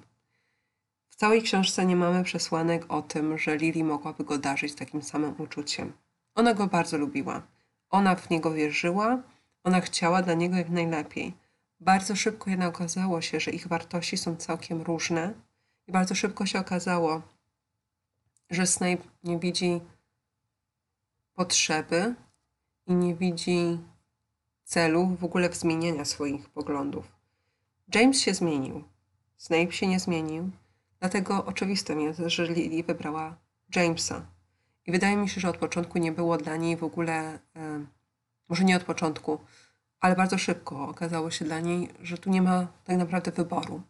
całej książce nie mamy przesłanek o tym, że Lily mogłaby go darzyć takim samym uczuciem. Ona go bardzo lubiła. Ona w niego wierzyła, ona chciała dla niego jak najlepiej. Bardzo szybko jednak okazało się, że ich wartości są całkiem różne i bardzo szybko się okazało, że Snape nie widzi potrzeby i nie widzi celu w ogóle w zmieniania swoich poglądów. James się zmienił. Snape się nie zmienił. Dlatego oczywistym jest, że Lily wybrała Jamesa. I wydaje mi się, że od początku nie było dla niej w ogóle, e, może nie od początku, ale bardzo szybko okazało się dla niej, że tu nie ma tak naprawdę wyboru.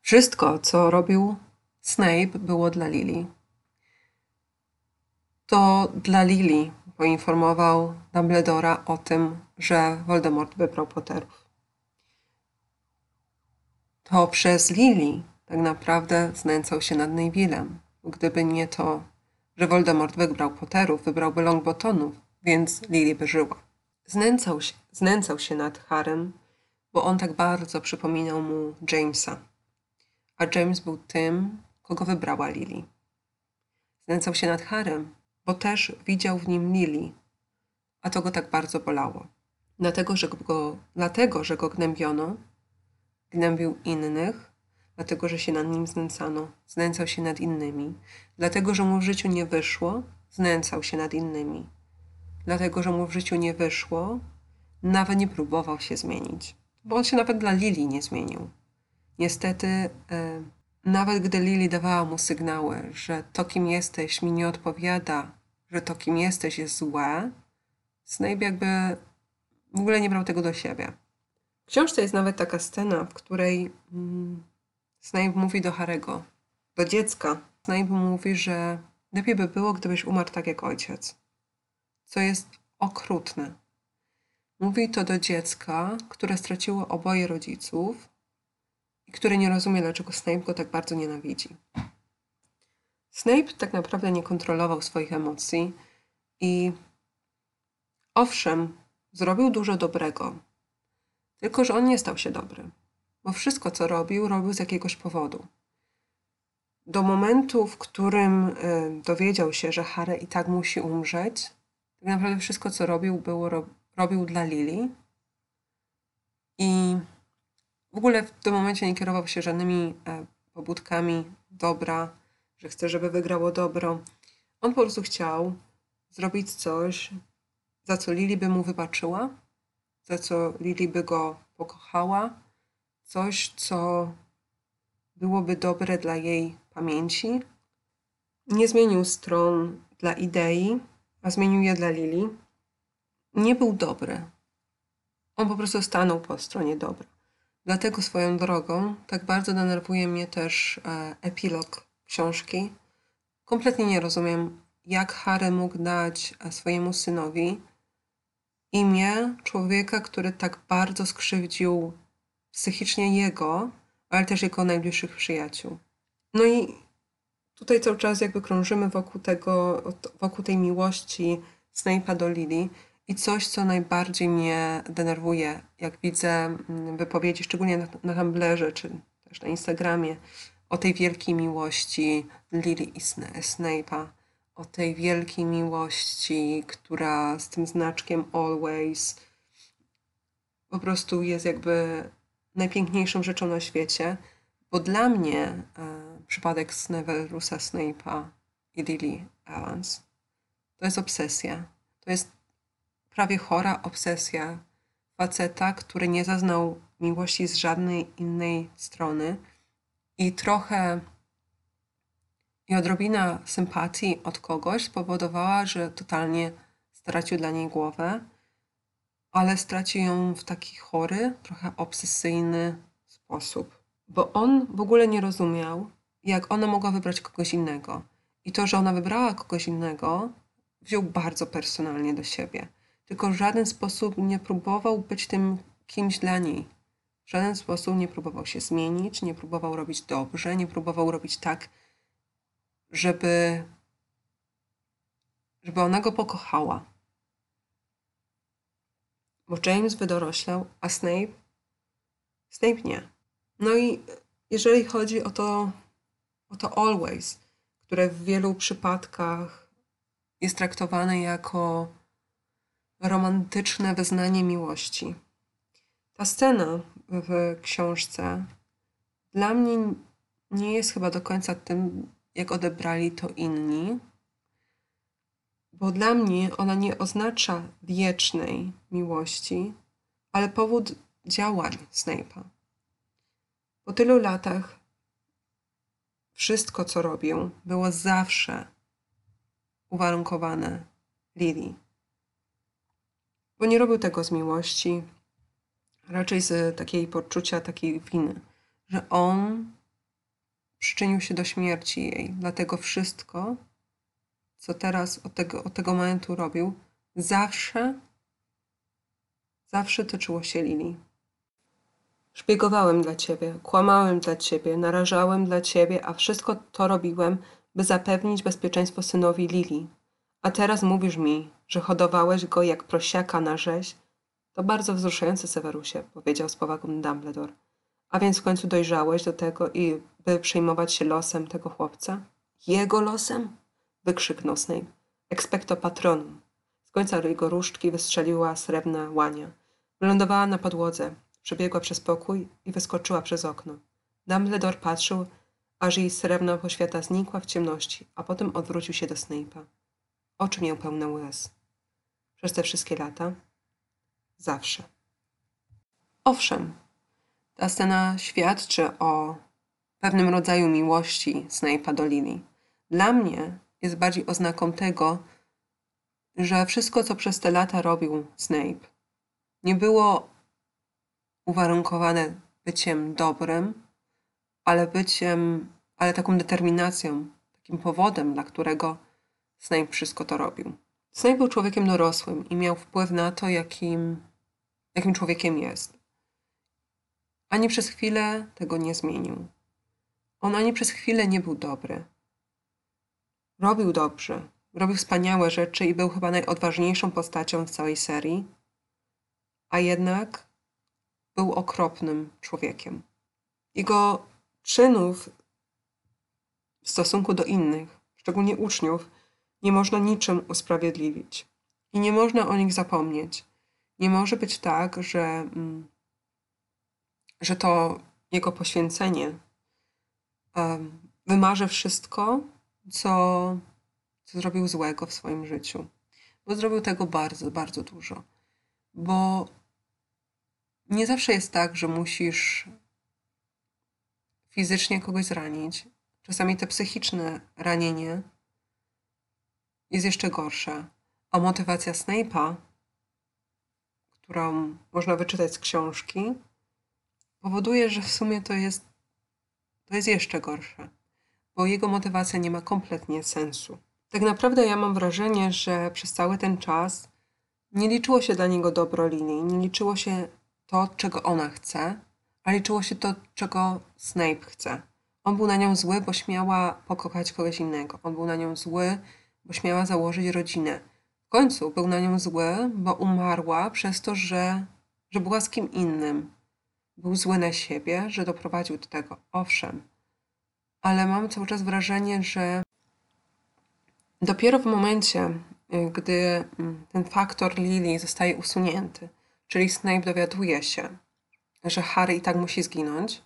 Wszystko, co robił Snape, było dla Lily. To dla Lily poinformował Dumbledora o tym, że Voldemort wybrał Potterów. to przez Lily tak naprawdę znęcał się nad Nevillem. Gdyby nie to, że Voldemort wybrał Potterów, wybrałby Longbottonów, więc Lily by żyła. Znęcał się, znęcał się nad Harem, bo on tak bardzo przypominał mu Jamesa. A James był tym, kogo wybrała Lily. Znęcał się nad Harem, bo też widział w nim Lily, a to go tak bardzo bolało. Dlatego, że go, dlatego, że go gnębiono, gnębił innych, dlatego, że się nad nim znęcano, znęcał się nad innymi, dlatego, że mu w życiu nie wyszło, znęcał się nad innymi, dlatego, że mu w życiu nie wyszło, nawet nie próbował się zmienić, bo on się nawet dla Lili nie zmienił. Niestety, e, nawet gdy Lili dawała mu sygnały, że to, kim jesteś, mi nie odpowiada, że to, kim jesteś, jest złe, Snape jakby w ogóle nie brał tego do siebie. W książce jest nawet taka scena, w której mm, Snape mówi do Harego, do dziecka. Snape mówi, że lepiej by było, gdybyś umarł tak jak ojciec. Co jest okrutne. Mówi to do dziecka, które straciło oboje rodziców i które nie rozumie, dlaczego Snape go tak bardzo nienawidzi. Snape tak naprawdę nie kontrolował swoich emocji i owszem, zrobił dużo dobrego, tylko że on nie stał się dobry, bo wszystko, co robił, robił z jakiegoś powodu. Do momentu, w którym y, dowiedział się, że Harry i tak musi umrzeć, tak naprawdę wszystko, co robił, było, robił dla Lily. I w ogóle w tym momencie nie kierował się żadnymi e, pobudkami dobra, że chce, żeby wygrało dobro. On po prostu chciał zrobić coś, za co Lili by mu wybaczyła, za co Lili by go pokochała, coś, co byłoby dobre dla jej pamięci. Nie zmienił stron dla idei, a zmienił je dla Lili. Nie był dobry. On po prostu stanął po stronie dobra. Dlatego swoją drogą tak bardzo denerwuje mnie też e, epilog książki. Kompletnie nie rozumiem, jak Harry mógł dać e, swojemu synowi imię człowieka, który tak bardzo skrzywdził psychicznie jego, ale też jego najbliższych przyjaciół. No i tutaj cały czas jakby krążymy wokół tego, wokół tej miłości Snape'a do Lily i coś, co najbardziej mnie denerwuje, jak widzę mm, wypowiedzi, szczególnie na, na Tumblerze czy też na Instagramie, o tej wielkiej miłości Lily i Snape'a o tej wielkiej miłości, która z tym znaczkiem always po prostu jest jakby najpiękniejszą rzeczą na świecie, bo dla mnie e, przypadek Severusa Snape'a i Lily Evans to jest obsesja. To jest prawie chora obsesja faceta, który nie zaznał miłości z żadnej innej strony i trochę i odrobina sympatii od kogoś spowodowała, że totalnie stracił dla niej głowę, ale stracił ją w taki chory, trochę obsesyjny sposób. Bo on w ogóle nie rozumiał, jak ona mogła wybrać kogoś innego. I to, że ona wybrała kogoś innego, wziął bardzo personalnie do siebie. Tylko w żaden sposób nie próbował być tym kimś dla niej. W żaden sposób nie próbował się zmienić, nie próbował robić dobrze, nie próbował robić tak, żeby, żeby ona go pokochała. Bo James wydoroślał, a Snape? Snape nie. No i jeżeli chodzi o to, o to always, które w wielu przypadkach jest traktowane jako romantyczne wyznanie miłości. Ta scena w książce dla mnie nie jest chyba do końca tym, jak odebrali to inni, bo dla mnie ona nie oznacza wiecznej miłości, ale powód działań Snape'a. Po tylu latach wszystko, co robił, było zawsze uwarunkowane Lily. Bo nie robił tego z miłości, raczej z takiej poczucia, takiej winy, że on przyczynił się do śmierci jej. Dlatego wszystko, co teraz od tego, od tego momentu robił, zawsze, zawsze tyczyło się Lili. Szpiegowałem dla ciebie, kłamałem dla ciebie, narażałem dla ciebie, a wszystko to robiłem, by zapewnić bezpieczeństwo synowi Lili. A teraz mówisz mi, że hodowałeś go jak prosiaka na rzeź? To bardzo wzruszające, Severusie, powiedział z powagą Dumbledore. A więc w końcu dojrzałeś do tego i by przejmować się losem tego chłopca? Jego losem? Wykrzyknął Snape. Expecto patronum. Z końca jego różdżki wystrzeliła srebrna łania. Wylądowała na podłodze, przebiegła przez pokój i wyskoczyła przez okno. Dumbledore patrzył, aż jej srebrna poświata znikła w ciemności, a potem odwrócił się do Snape'a. Oczy miał pełne łez. Przez te wszystkie lata? Zawsze. Owszem, ta scena świadczy o pewnym rodzaju miłości Snape'a do Lily. Dla mnie jest bardziej oznaką tego, że wszystko, co przez te lata robił Snape, nie było uwarunkowane byciem dobrem, ale byciem, ale taką determinacją, takim powodem, dla którego Snape wszystko to robił. Snape był człowiekiem dorosłym i miał wpływ na to, jakim, jakim człowiekiem jest. Ani przez chwilę tego nie zmienił. On ani przez chwilę nie był dobry. Robił dobrze, robił wspaniałe rzeczy i był chyba najodważniejszą postacią w całej serii, a jednak był okropnym człowiekiem. Jego czynów w stosunku do innych, szczególnie uczniów, nie można niczym usprawiedliwić. I nie można o nich zapomnieć. Nie może być tak, że, mm, że to jego poświęcenie wymarzy wszystko, co, co zrobił złego w swoim życiu. Bo zrobił tego bardzo, bardzo dużo. Bo nie zawsze jest tak, że musisz fizycznie kogoś zranić. Czasami te psychiczne ranienie jest jeszcze gorsza. A motywacja Snape'a, którą można wyczytać z książki, powoduje, że w sumie to jest, to jest jeszcze gorsze, bo jego motywacja nie ma kompletnie sensu. Tak naprawdę ja mam wrażenie, że przez cały ten czas nie liczyło się dla niego dobro linii, nie liczyło się to, czego ona chce, a liczyło się to, czego Snape chce. On był na nią zły, bo śmiała pokochać kogoś innego. On był na nią zły, bo śmiała założyć rodzinę. W końcu był na nią zły, bo umarła przez to, że, że była z kim innym. Był zły na siebie, że doprowadził do tego. Owszem, ale mam cały czas wrażenie, że dopiero w momencie, gdy mm, ten faktor Lily zostaje usunięty, czyli Snape dowiaduje się, że Harry i tak musi zginąć,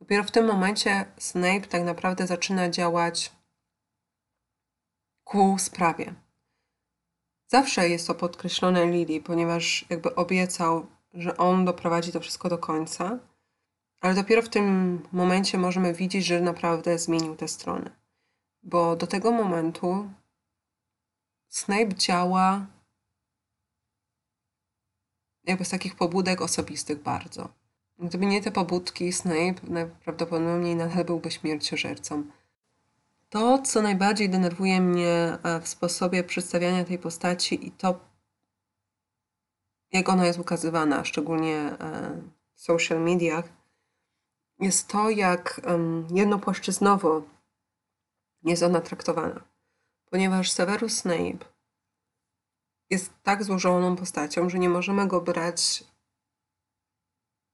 dopiero w tym momencie Snape tak naprawdę zaczyna działać ku sprawie. Zawsze jest to podkreślone Lily, ponieważ jakby obiecał, że on doprowadzi to wszystko do końca, ale dopiero w tym momencie możemy widzieć, że naprawdę zmienił tę stronę. Bo do tego momentu Snape działa jakby z takich pobudek osobistych bardzo. Gdyby nie te pobudki, Snape najprawdopodobniej nadal byłby śmierciożercą. To, co najbardziej denerwuje mnie e, w sposobie przedstawiania tej postaci i to, jak ona jest ukazywana, szczególnie e, w social mediach, jest to, jak jednopłaszczyznowo jest ona traktowana. Ponieważ Severus Snape jest tak złożoną postacią, że nie możemy go brać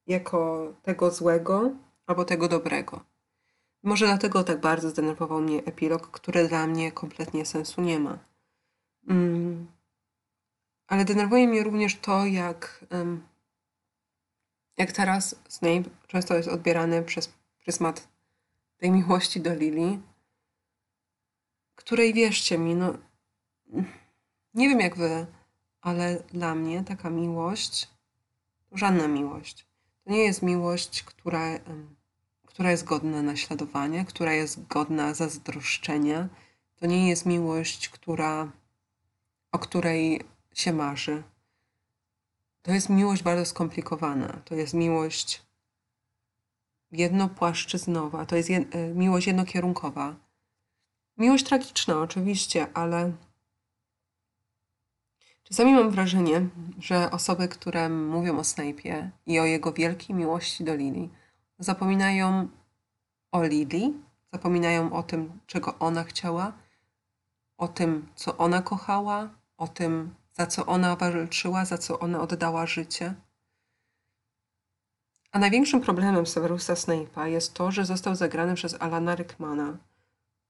jako tego złego albo tego dobrego. Może dlatego tak bardzo zdenerwował mnie epilog, który dla mnie kompletnie sensu nie ma. Mm. Ale denerwuje mnie również to, jak, jak teraz Snape często jest odbierany przez pryzmat tej miłości do Lily, której wierzcie mi, no nie wiem jak wy, ale dla mnie taka miłość to żadna miłość. To nie jest miłość, która która jest godna naśladowania, która jest godna zazdroszczenia. To nie jest miłość, która, o której się marzy. To jest miłość bardzo skomplikowana. To jest miłość jednopłaszczyznowa, to jest jed, e, miłość jednokierunkowa. Miłość tragiczna, oczywiście, ale Czasami mam wrażenie, że osoby, które mówią o Snape'ie i o jego wielkiej miłości do Lily, zapominają o Lily, zapominają o tym, czego ona chciała, o tym, co ona kochała, o tym, za co ona walczyła, za co ona oddała życie. A największym problemem Severusa Snape'a jest to, że został zagrany przez Alana Rickmana,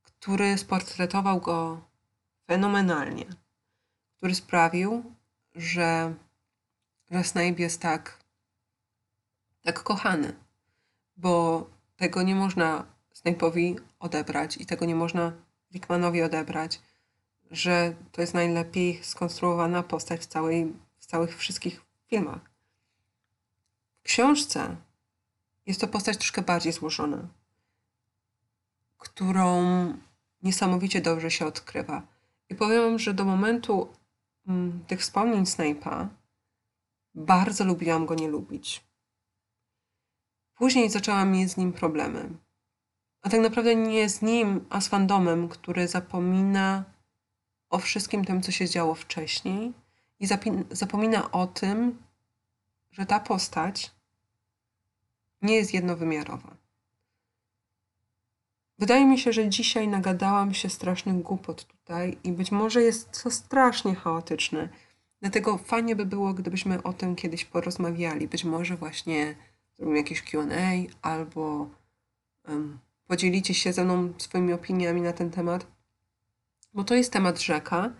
który sportretował go fenomenalnie, który sprawił, że, że Snape jest tak, tak kochany, bo tego nie można Snape'owi odebrać i tego nie można Rickmanowi odebrać, że to jest najlepiej skonstruowana postać w, całej, w całych wszystkich filmach. W książce jest to postać troszkę bardziej złożona, którą niesamowicie dobrze się odkrywa. I powiem, że do momentu mm, tych wspomnień Snape'a bardzo lubiłam go nie lubić. Później zaczęłam mieć z nim problemy. A tak naprawdę nie z nim, a z fandomem, który zapomina o wszystkim tym, co się działo wcześniej i zapomina o tym, że ta postać nie jest jednowymiarowa. Wydaje mi się, że dzisiaj nagadałam się strasznych głupot tutaj i być może jest to strasznie chaotyczne. Dlatego fajnie by było, gdybyśmy o tym kiedyś porozmawiali. Być może właśnie zrobimy jakieś QA albo um, podzielicie się ze mną swoimi opiniami na ten temat, bo to jest temat rzeka.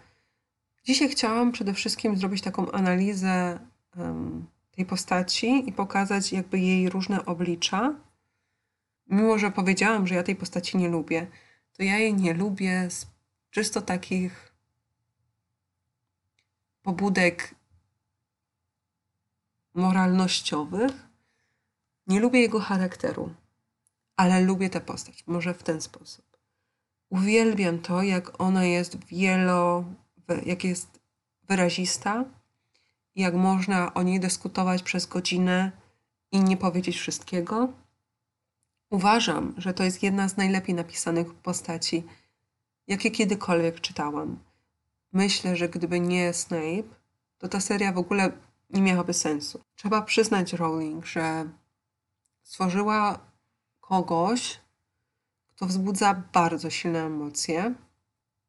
Dzisiaj chciałam przede wszystkim zrobić taką analizę um, tej postaci i pokazać jakby jej różne oblicza. Mimo, że powiedziałam, że ja tej postaci nie lubię, to ja jej nie lubię z czysto takich pobudek moralnościowych. Nie lubię jego charakteru, ale lubię tę postać. Może w ten sposób. Uwielbiam to, jak ona jest wielo, jak jest wyrazista, jak można o niej dyskutować przez godzinę i nie powiedzieć wszystkiego. Uważam, że to jest jedna z najlepiej napisanych postaci, jakie kiedykolwiek czytałam. Myślę, że gdyby nie Snape, to ta seria w ogóle nie miałaby sensu. Trzeba przyznać Rowling, że stworzyła kogoś, kto wzbudza bardzo silne emocje,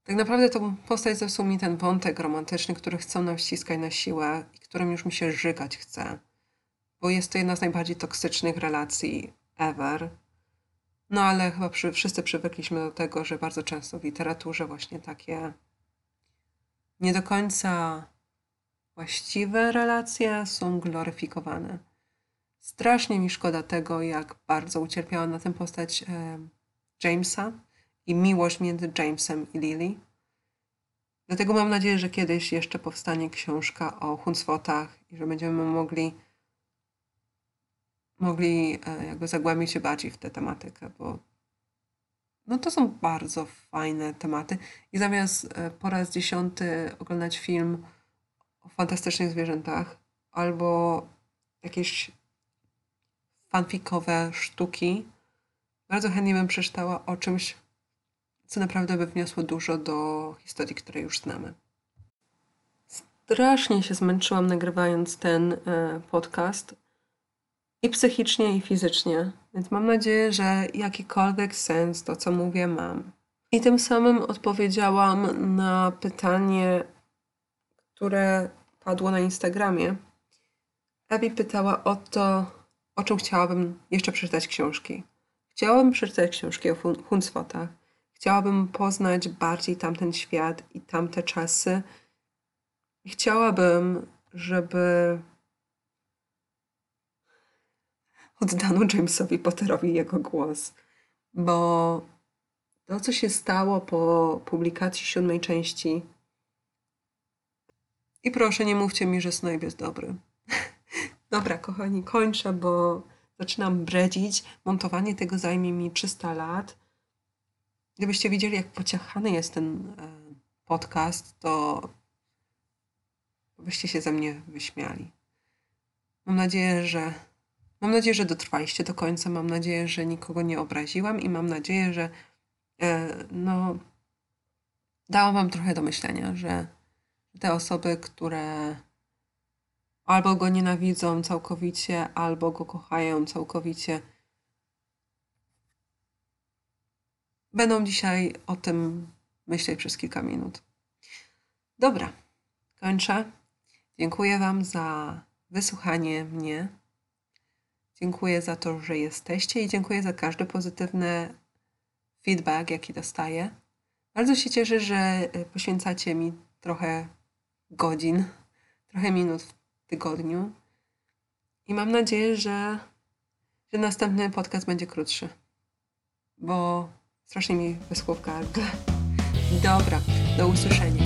tak naprawdę to postać zepsuł mi ten wątek romantyczny, który chcą nam ściskać na siłę i którym już mi się żygać chce. Bo jest to jedna z najbardziej toksycznych relacji ever. No ale chyba przy, wszyscy przywykliśmy do tego, że bardzo często w literaturze właśnie takie nie do końca właściwe relacje są gloryfikowane. Strasznie mi szkoda tego, jak bardzo ucierpiała na tym postać Jamesa i miłość między Jamesem i Lily. Dlatego mam nadzieję, że kiedyś jeszcze powstanie książka o Hunsfotach i że będziemy mogli mogli e, jakby zagłębić się bardziej w tę tematykę, bo no to są bardzo fajne tematy. I zamiast e, po raz dziesiąty oglądać film o fantastycznych zwierzętach albo jakieś fanfikowe sztuki, bardzo chętnie bym przeczytała o czymś co naprawdę by wniosło dużo do historii, której już znamy. Strasznie się zmęczyłam nagrywając ten e, podcast i psychicznie, i fizycznie, więc mam nadzieję, że jakikolwiek sens to, co mówię, mam. I tym samym odpowiedziałam na pytanie, które padło na Instagramie. Ebi pytała o to, o czym chciałabym jeszcze przeczytać książki. Chciałabym przeczytać książki o Hunsfotach Chciałabym poznać bardziej tamten świat i tamte czasy. Chciałabym, żeby oddano Jamesowi Potterowi jego głos, bo to, co się stało po publikacji siódmej części. I proszę, nie mówcie mi, że Snape jest dobry. Dobra, kochani, kończę, bo zaczynam bredzić. Montowanie tego zajmie mi 300 lat. Gdybyście widzieli, jak pociachany jest ten e, podcast, to byście się ze mnie wyśmiali. Mam nadzieję, że mam nadzieję, że dotrwaliście do końca. Mam nadzieję, że nikogo nie obraziłam i mam nadzieję, że e, no, dałam wam trochę do myślenia, że te osoby, które albo go nienawidzą całkowicie, albo go kochają całkowicie. Będą dzisiaj o tym myśleć przez kilka minut. Dobra, kończę. Dziękuję Wam za wysłuchanie mnie. Dziękuję za to, że jesteście i dziękuję za każdy pozytywny feedback, jaki dostaję. Bardzo się cieszę, że poświęcacie mi trochę godzin, trochę minut w tygodniu. I mam nadzieję, że, że następny podcast będzie krótszy, bo strasznie mi wyschło w gardle. Dobra, do usłyszenia.